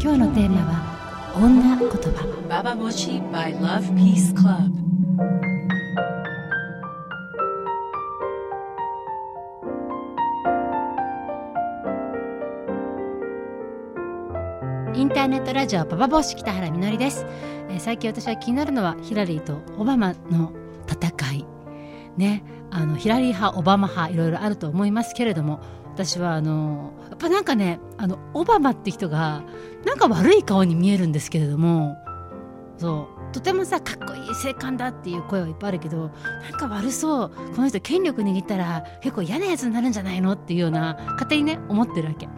今日のテーマは女言葉。ババモシ by Love Peace Club インターネットラジオババボシ北原みのりです、えー最近私は気になるのはヒラリーとオバマの戦い。ね。あのヒラリー派オバマ派いろいろあると思いますけれども私はあのやっぱなんかねあのオバマって人がなんか悪い顔に見えるんですけれどもそうとてもさかっこいい性感だっていう声はいっぱいあるけどなんか悪そうこの人権力握ったら結構嫌なやつになるんじゃないのっていうような勝手にね思ってるわけ。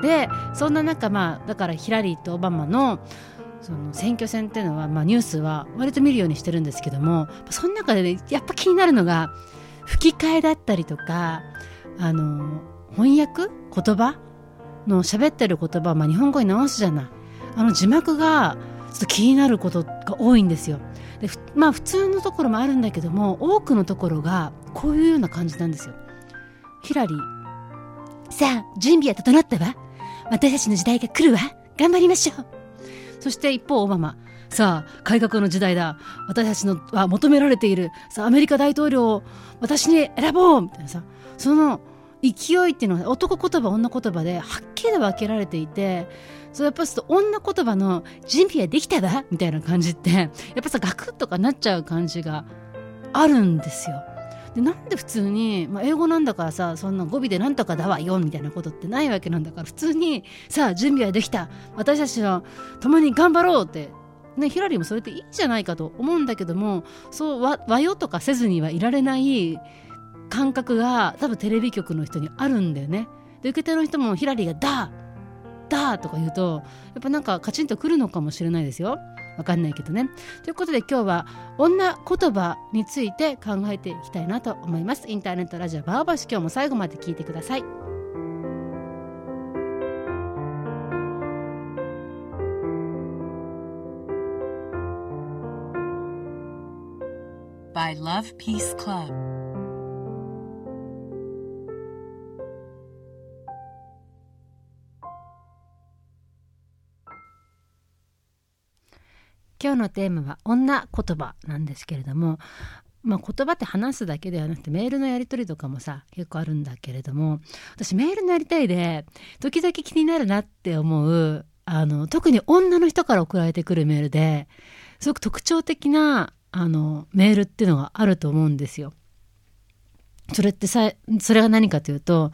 でそんな中まあだからヒラリーとオバマのその選挙戦っていうのは、まあ、ニュースは割と見るようにしてるんですけどもその中で、ね、やっぱ気になるのが吹き替えだったりとかあの翻訳？言葉？の喋ってる言葉をまあ日本語に直すじゃない。あの字幕がちょっと気になることが多いんですよ。でまあ普通のところもあるんだけども多くのところがこういうような感じなんですよ。ヒラリー。さあ準備は整ったわ。私たちの時代が来るわ。頑張りましょう。そして一方オバマ。さあ改革の時代だ。私たちのは求められている。さあアメリカ大統領を私に選ぼう。みたいなさ。その勢いっていうのは男言葉女言葉ではっきり分けられていてそうやっぱすると女言葉の準備はできたわみたいな感じって やっぱさガクッとかなっちゃう感じがあるんですよ。でなんで普通に、まあ、英語なんだからさそんな語尾でなんとかだわよみたいなことってないわけなんだから普通にさあ準備はできた私たちは共に頑張ろうってね、ヒラリーもそれっていいじゃないかと思うんだけどもそう和和よとかせずにはいられない感覚が多分テレビ局の人にあるんだよね。で受け手の人もヒラリーが「だだ」とか言うとやっぱなんかカチンとくるのかもしれないですよ。わかんないけどね。ということで今日は女言葉について考えていきたいなと思います。インターネットラジオバーバシ今日も最後まで聞いてください。by Love Peace Club 日のテーマは女言葉なんですけれども、まあ、言葉って話すだけではなくてメールのやり取りとかもさ結構あるんだけれども私メールのやりたいで時々気になるなって思うあの特に女の人から送られてくるメールですごく特徴的なあのメールっていうのがあると思うんですよ。それってさそれが何かというと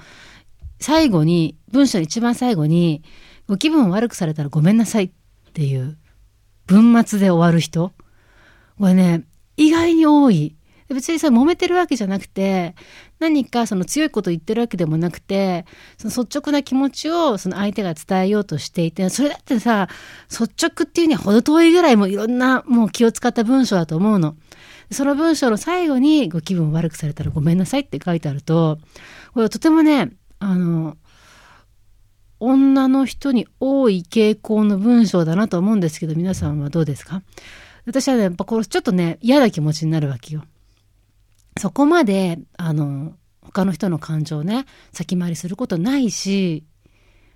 最後に文章の一番最後に「ご気分を悪くされたらごめんなさい」っていう文末で終わる人これね意外に多い別にさ揉めてるわけじゃなくて何かその強いこと言ってるわけでもなくてその率直な気持ちをその相手が伝えようとしていてそれだってさ率直っていうには程遠いぐらいもういろんなもう気を使った文章だと思うの。その文章の最後にご気分を悪くされたらごめんなさいって書いてあるとこれとてもねあの女の人に多い傾向の文章だなと思うんですけど皆さんはどうですか？私はねやっぱこれちょっとね嫌な気持ちになるわけよ。そこまであの他の人の感情ね先回りすることないし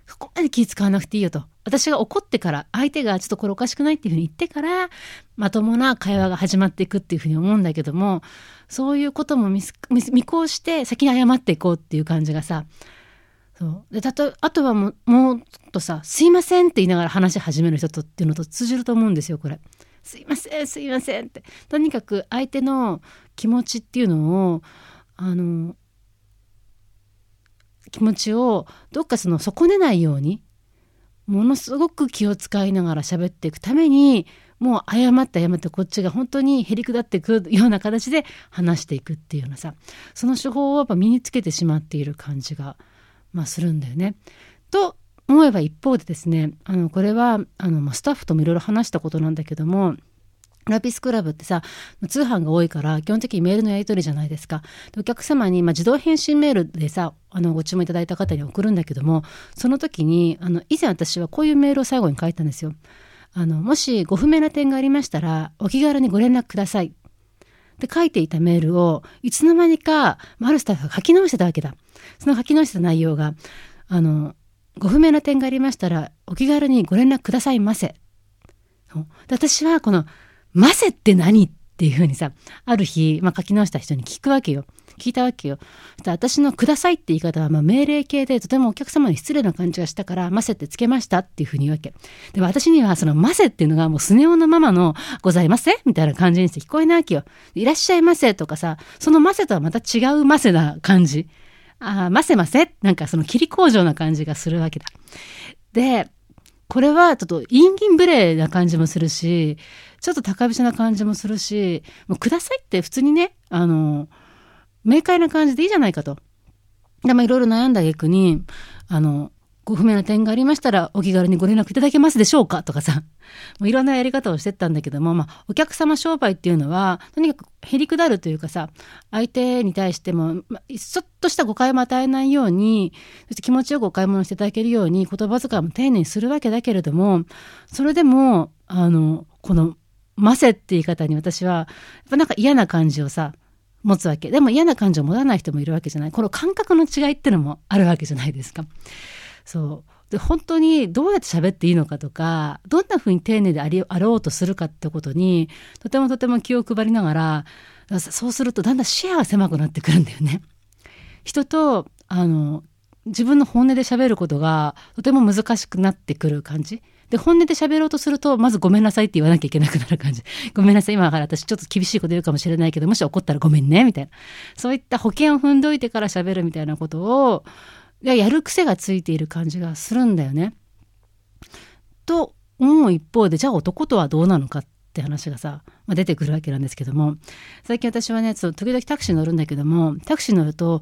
そこまで気使わなくていいよと私が怒ってから相手がちょっとこれおかしくないっていうふうに言ってからまともな会話が始まっていくっていうふうに思うんだけどもそういうことも見越して先に謝っていこうっていう感じがさそうでたとあとはもうもうちょっとさ「すいません」って言いながら話し始める人とっていうのと通じると思うんですよこれ。すいませんすいませんってとにかく相手の気持ちっていうのをあの気持ちをどっかその損ねないようにものすごく気を使いながら喋っていくためにもう謝って謝ってこっちが本当にへりくだってくるような形で話していくっていうようなさその手法をやっぱ身につけてしまっている感じが、まあ、するんだよね。と思えば一方でですねあのこれはあの、まあ、スタッフともいろいろ話したことなんだけどもラピスクラブってさ通販が多いから基本的にメールのやり取りじゃないですか。でお客様に、まあ、自動返信メールでさあのご注文いただいた方に送るんだけどもその時にあの以前私はこういうメールを最後に書いたんですよ。あのもしご不明な点がありましたらお気軽にご連絡ください。って書いていたメールをいつの間にか、まあ、るスタッフが書き直してたわけだその書き直した内容があのご不明な点がありましたら、お気軽にご連絡くださいませ。で私はこの、ませって何？っていうふうにさ、ある日、まあ、書き直した人に聞くわけよ。聞いたわけよ。そしたら私のくださいって言い方は、まあ、命令形でとてもお客様に失礼な感じがしたから、ませってつけましたっていうふうに言うわけ。で私にはそのませっていうのがもうスネ夫のママのございませみたいな感じにして聞こえないわけよ。いらっしゃいませとかさ、そのませとはまた違うませな感じ。ああ、ませませ？なんかその切り工場な感じがするわけだ。で、これはちょっとインギン無礼な感じもするし、ちょっと高飛車な感じもするし、もうくださいって普通にね、あの、明快な感じでいいじゃないかと。で、まあいろいろ悩んだ逆に、あの、ご不明な点がありましたらお気軽にご連絡いただけますでしょうかとかさ、もういろんなやり方をしてったんだけども、まあ、お客様商売っていうのは、とにかくへりくだるというかさ、相手に対しても、まあ、ちょっとした誤解も与えないように、そして気持ちよくお買い物していただけるように、言葉遣いも丁寧にするわけだけれども、それでも、あの、この、ませって言い方に私は、やっぱなんか嫌な感じをさ、持つわけ。でも嫌な感情を持たない人もいるわけじゃない。この感覚の違いってのもあるわけじゃないですか。そう。で、本当にどうやって喋っていいのかとか、どんな風に丁寧でありあろうとするかってことに、とてもとても気を配りながら、そうするとだんだん視野が狭くなってくるんだよね。人と、あの、自分の本音で喋ることがとても難しくなってくる感じ。で、本音で喋ろうとすると、まずごめんなさいって言わなきゃいけなくなる感じ。ごめんなさい、今から私ちょっと厳しいこと言うかもしれないけど、もし怒ったらごめんね、みたいな。そういった保険を踏んどいてから喋るみたいなことを、やる癖がついている感じがするんだよね。と思う一方で、じゃあ男とはどうなのかって話がさ、まあ、出てくるわけなんですけども、最近私はね、その時々タクシー乗るんだけども、タクシー乗ると、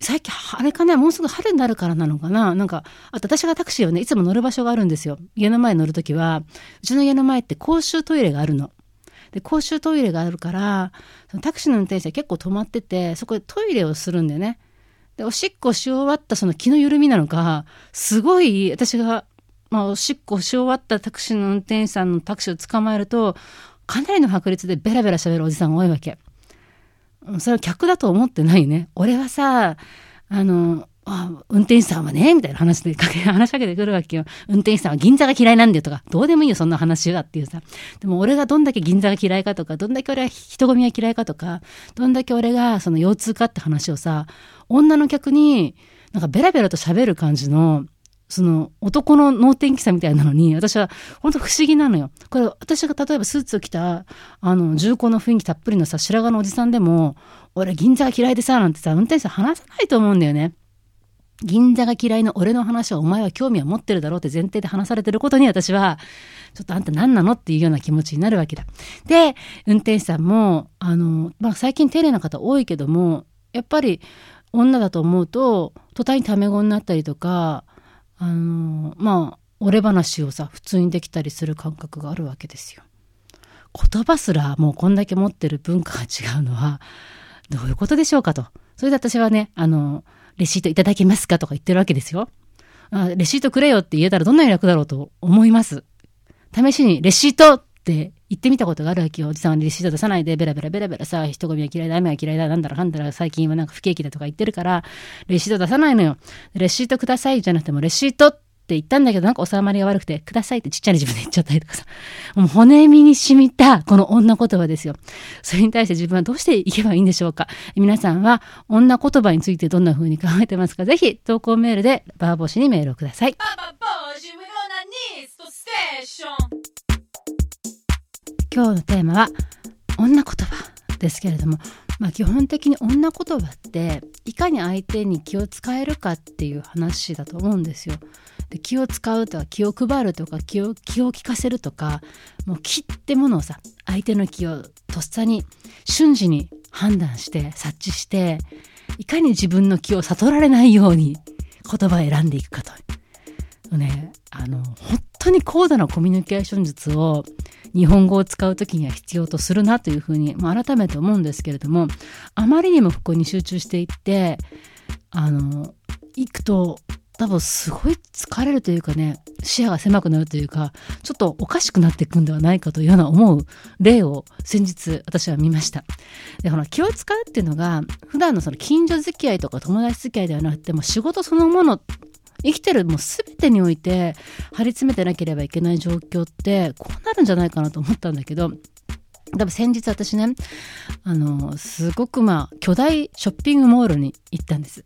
最近、あれかね、もうすぐ春になるからなのかな？なんか、あと私がタクシーをね、いつも乗る場所があるんですよ。家の前に乗るときは、うちの家の前って公衆トイレがあるの。で、公衆トイレがあるから、タクシーの運転手は結構止まってて、そこでトイレをするんだよね。で、おしっこし終わったその気の緩みなのか、すごい、私が、まあ、おしっこし終わったタクシーの運転手さんのタクシーを捕まえると、かなりの確率でベラベラ喋るおじさんが多いわけ。それは客だと思ってないね。俺はさ、あの、あ運転手さんはね、みたいな話でかけ、話しかけてくるわけよ。運転手さんは銀座が嫌いなんだよとか、どうでもいいよ、そんな話はっていうさ。でも俺がどんだけ銀座が嫌いかとか、どんだけ俺は人混みが嫌いかとか、どんだけ俺がその腰痛かって話をさ、女の客になんかベラベラと喋る感じの、その男の脳天気さみたいなのに、私は本当不思議なのよ。これ私が例えばスーツを着た、あの、重厚の雰囲気たっぷりのさ、白髪のおじさんでも、俺銀座が嫌いでさ、なんてさ、運転手さん話さないと思うんだよね。銀座が嫌いな俺の話はお前は興味は持ってるだろうって前提で話されてることに私は、ちょっとあんた何なのっていうような気持ちになるわけだ。で、運転手さんも、あの、まあ、最近丁寧な方多いけども、やっぱり女だと思うと、途端にタメ語になったりとか、あの、まあ、俺話をさ、普通にできたりする感覚があるわけですよ。言葉すらもうこんだけ持ってる文化が違うのは、どういうことでしょうかと。それで私はね、あの、レシートいただけますかとか言ってるわけですよ。あレシートくれよって言えたらどんなに楽だろうと思います。試しにレシートって言ってみたことがあるわけよ。おじさんはレシート出さないでベラベラベラベラさ、人混みは嫌いだ、雨は嫌いだ、なんだらかんだら最近はなんか不景気だとか言ってるから、レシート出さないのよ。レシートくださいじゃなくてもレシートって言ったんだけど、なんか収まりが悪くて、くださいってちっちゃな自分で言っちゃったりとかさ。もう骨身に染みた、この女言葉ですよ。それに対して自分はどうしていけばいいんでしょうか？皆さんは女言葉についてどんな風に考えてますか？ぜひ投稿メールでバーボシにメールをください。Baba Boji, we're gonna need to station. 今日のテーマは女言葉ですけれども、まあ、基本的に女言葉っていかに相手に気を使えるかっていう話だと思うんですよ。で気を使うとか気を配るとか気を気を利かせるとかもう気ってものをさ相手の気をとっさに瞬時に判断して察知していかに自分の気を悟られないように言葉を選んでいくかと。ね、あの本当に高度なコミュニケーション術を日本語を使う時には必要とするなというふうに、まあ、改めて思うんですけれどもあまりにもここに集中していってあの行くと多分すごい疲れるというかね視野が狭くなるというかちょっとおかしくなっていくんではないかというような思う例を先日私は見ました。でこの気を使うっていうのが普段のその近所付き合いとか友達付き合いではなくても仕事そのもの生きてるもう全てにおいて張り詰めてなければいけない状況ってこうなるんじゃないかなと思ったんだけど多分先日私ねあのすごくまあ巨大ショッピングモールに行ったんです。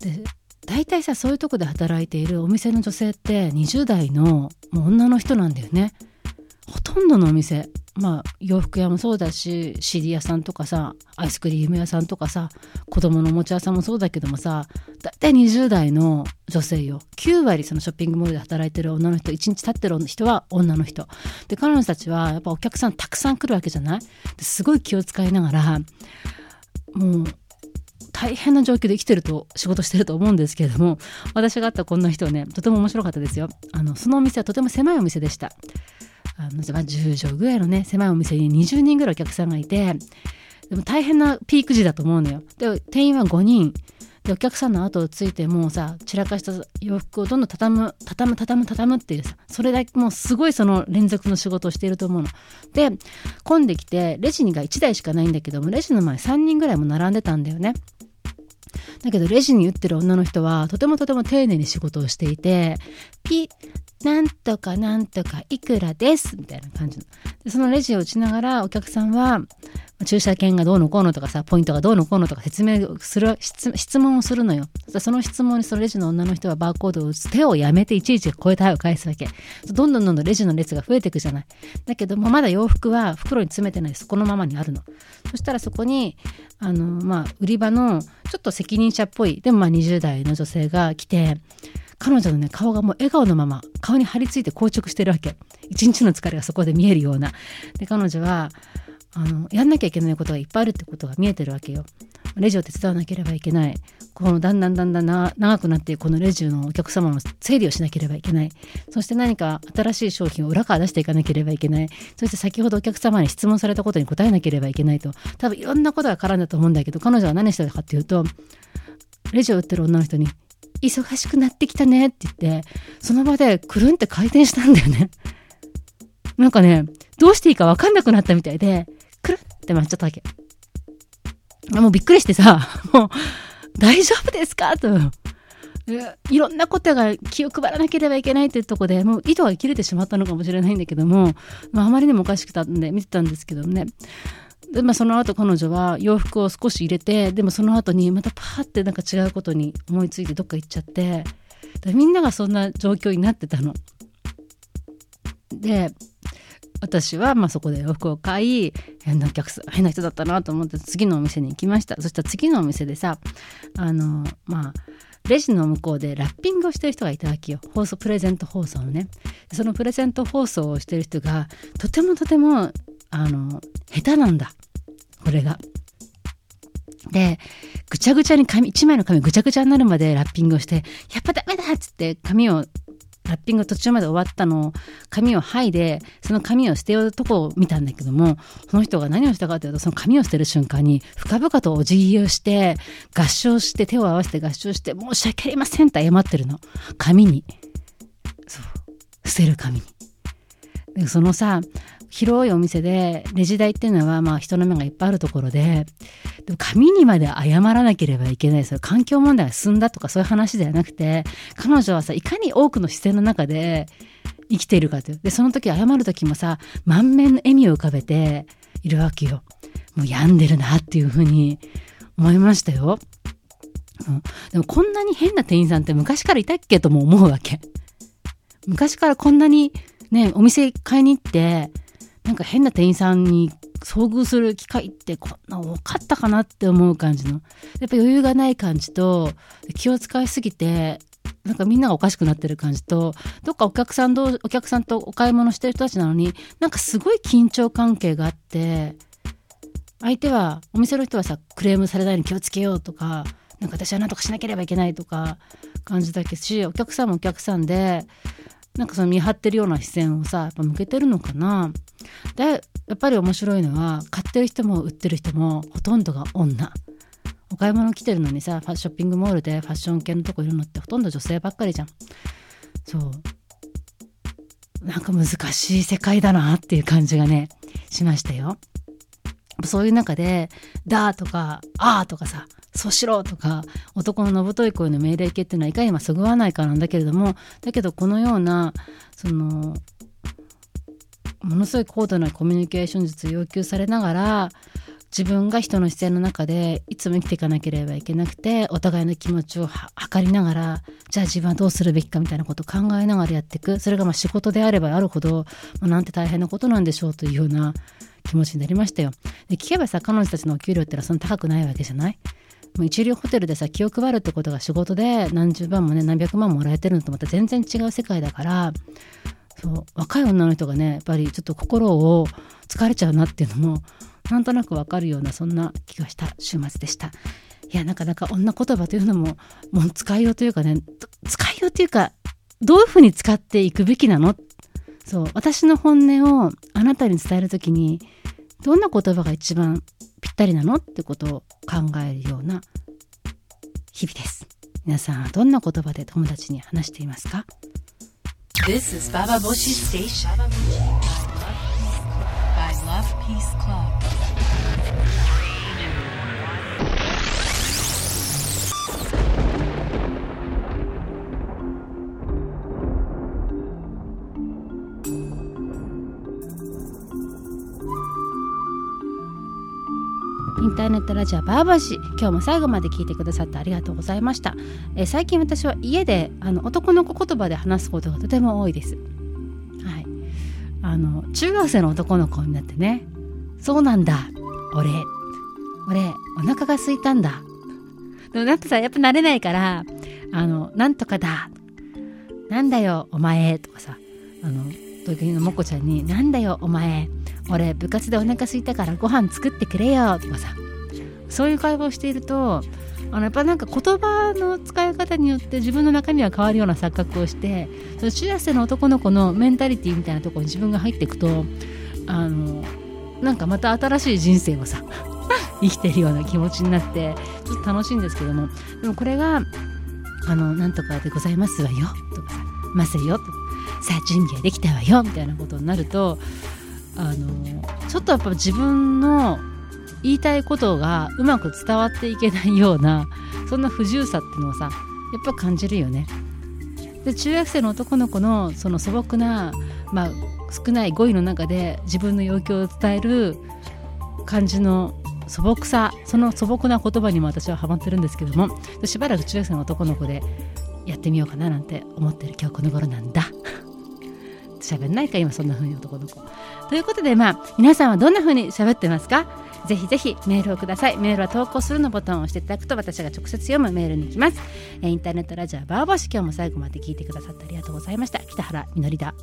で大体さそういうとこで働いているお店の女性って20代のもう女の人なんだよね。ほとんどのお店まあ洋服屋もそうだし CD 屋さんとかさアイスクリーム屋さんとかさ子供のおもちゃ屋さんもそうだけどもさだいたい20代の女性よ。9割そのショッピングモールで働いてる女の人1日経ってる人は女の人。で彼女たちはやっぱお客さんたくさん来るわけじゃない？すごい気を使いながらもう大変な状況で生きてると仕事してると思うんですけれども私が会ったこんな人はねとても面白かったですよ。あのそのお店はとても狭いお店でした。あの、10畳ぐらいのね、狭いお店に20人ぐらいお客さんがいて、でも大変なピーク時だと思うのよ。で、店員は5人。で、お客さんの後をついてもうさ、散らかした洋服をどんどん畳む、畳む、畳む、畳むっていうさ、それだけもうすごいその連続の仕事をしていると思うの。で、混んできて、レジにが1台しかないんだけども、レジの前3人ぐらいも並んでたんだよね。だけどレジに打ってる女の人はとてもとても丁寧に仕事をしていて、ピッ、なんとかなんとかいくらですみたいな感じの。そのレジを打ちながらお客さんは駐車券がどうのこうのとかさ、ポイントがどうのこうのとか説明する、質問をするのよ。その質問にそのレジの女の人はバーコードを打つ手をやめていちいち超えた手を返すわけ。どんどんどんどんレジの列が増えていくじゃない。だけどもまだ洋服は袋に詰めてないそこのままにあるの。そしたらそこに、あの、まあ、売り場のちょっと責任者っぽい、でもまあ20代の女性が来て、彼女のね、顔がもう笑顔のまま、顔に張り付いて硬直してるわけ。一日の疲れがそこで見えるような。で、彼女は、あの、やんなきゃいけないことがいっぱいあるってことが見えてるわけよ。レジを手伝わなければいけない。このだんだんだんだん長くなってこのレジのお客様の整理をしなければいけない。そして何か新しい商品を裏から出していかなければいけない。そして先ほどお客様に質問されたことに答えなければいけないと。多分いろんなことが絡んだと思うんだけど、彼女は何してたかっていうと、レジを売ってる女の人に、忙しくなってきたねって言って、その場でくるんって回転したんだよね。なんかね、どうしていいかわかんなくなったみたいで、くるって回っちゃったわけ。もうびっくりしてさ、もう、大丈夫ですかと。いろんなことが気を配らなければいけないっていうとこでもう糸が切れてしまったのかもしれないんだけども、まあ、あまりにもおかしくたんで見てたんですけどねで、まあ、その後彼女は洋服を少し入れてでもその後にまたパーってなんか違うことに思いついてどっか行っちゃってみんながそんな状況になってたの。で私はまあそこで洋服を買い変なお客さん変な人だったなと思って次のお店に行きました。そしたら次のお店でさあのまあレジの向こうでラッピングをしてる人がいたわけよ。放送プレゼント放送のね。そのプレゼント放送をしてる人がとてもとてもあの下手なんだ。これが。でぐちゃぐちゃに紙1枚の紙ぐちゃぐちゃになるまでラッピングをしてやっぱダメだっつって紙をラッピング途中まで終わったのを紙を剥いでその紙を捨てようとこを見たんだけどもその人が何をしたかというとその紙を捨てる瞬間に深々とお辞儀をして合唱して手を合わせて合唱して申し訳ありませんって謝ってるの。紙に。そう。捨てる紙に。でそのさ広いお店でレジ台っていうのはまあ人の目がいっぱいあるところででも紙にまで謝らなければいけないそれ環境問題が進んだとかそういう話ではなくて彼女はさいかに多くの視線の中で生きているかという。でその時謝る時もさ満面の笑みを浮かべているわけよ。もう病んでるなっていうふうに思いましたよ、うん、でもこんなに変な店員さんって昔からいたっけとも思うわけ。昔からこんなにねお店買いに行ってなんか変な店員さんに遭遇する機会ってこんな多かったかなって思う感じの。やっぱ余裕がない感じと、気を使いすぎて、なんかみんながおかしくなってる感じと、どっかお客さんと、お客さんとお買い物してる人たちなのに、なんかすごい緊張関係があって、相手は、お店の人はさ、クレームされないように気をつけようとか、なんか私は何とかしなければいけないとか感じだけし、お客さんもお客さんで、なんかその見張ってるような視線をさやっぱ向けてるのかな。でやっぱり面白いのは買ってる人も売ってる人もほとんどが女。お買い物来てるのにさショッピングモールでファッション系のとこいるのってほとんど女性ばっかりじゃん。そう。なんか難しい世界だなっていう感じがねしましたよ。そういう中で「だ」とか「あ」とかさ「そうしろ」とか男ののぶとい声の命令形っていうのはいかにもそぐわないかなんだけれどもだけどこのようなそのものすごい高度なコミュニケーション術を要求されながら自分が人の視線の中でいつも生きていかなければいけなくてお互いの気持ちを測りながらじゃあ自分はどうするべきかみたいなことを考えながらやっていくそれがまあ仕事であればあるほど、まあ、なんて大変なことなんでしょうというような気持ちになりましたよ。で聞けばさ彼女たちのお給料ってのはそんな高くないわけじゃない？もう一流ホテルでさ気を配るってことが仕事で何十万もね何百万もらえてるのとまた全然違う世界だからそう若い女の人がねやっぱりちょっと心を疲れちゃうなっていうのもなんとなくわかるようなそんな気がした週末でした。いやなかなか女言葉というのももう使いようというかね使いようというかどういうふうに使っていくべきなの？そう私の本音をあなたに伝える時にどんな言葉が一番ぴったりなのってことを考えるような日々です皆さんはどんな言葉で友達に話していますか This is Baba Boshi Station by Love Peace Club. ラジオバーバシ今日も最後まで聞いてくださってありがとうございました、え最近私は家であの男の子言葉で話すことがとても多いです。はい。あの中学生の男の子になってね。そうなんだ。俺。俺お腹が空いたんだ。でもなんかさやっぱ慣れないからあのなんとかだ。なんだよお前。とかさあの時のもこちゃんに「なんだよお前。俺部活でお腹空いたからご飯作ってくれよ」とかさ。そういう会話をしているとあのやっぱなんか言葉の使い方によって自分の中身は変わるような錯覚をしてその中学生の男の子のメンタリティーみたいなところに自分が入っていくとあのなんかまた新しい人生をさ 生きてるような気持ちになってちょっと楽しいんですけどもでもこれが「あのなんとかでございますわよ」とかさ「ますよ」とか「さあ準備はできたわよ」みたいなことになるとあのちょっとやっぱ自分の言いたいことがうまく伝わっていけないようなそんな不自由さっていうのをさやっぱ感じるよね。で中学生の男の子のその素朴な、まあ、少ない語彙の中で自分の要求を伝える感じの素朴さその素朴な言葉にも私はハマってるんですけどもしばらく中学生の男の子でやってみようかななんて思ってる今日この頃なんだ。喋んないか今そんな風に男の子。ということでまあ皆さんはどんな風に喋ってますか？ぜひぜひメールをください。メールは投稿するのボタンを押していただくと私が直接読むメールに行きます。えーインターネットラジオバーボシ今日も最後まで聞いてくださってありがとうございました。北原みのりだ。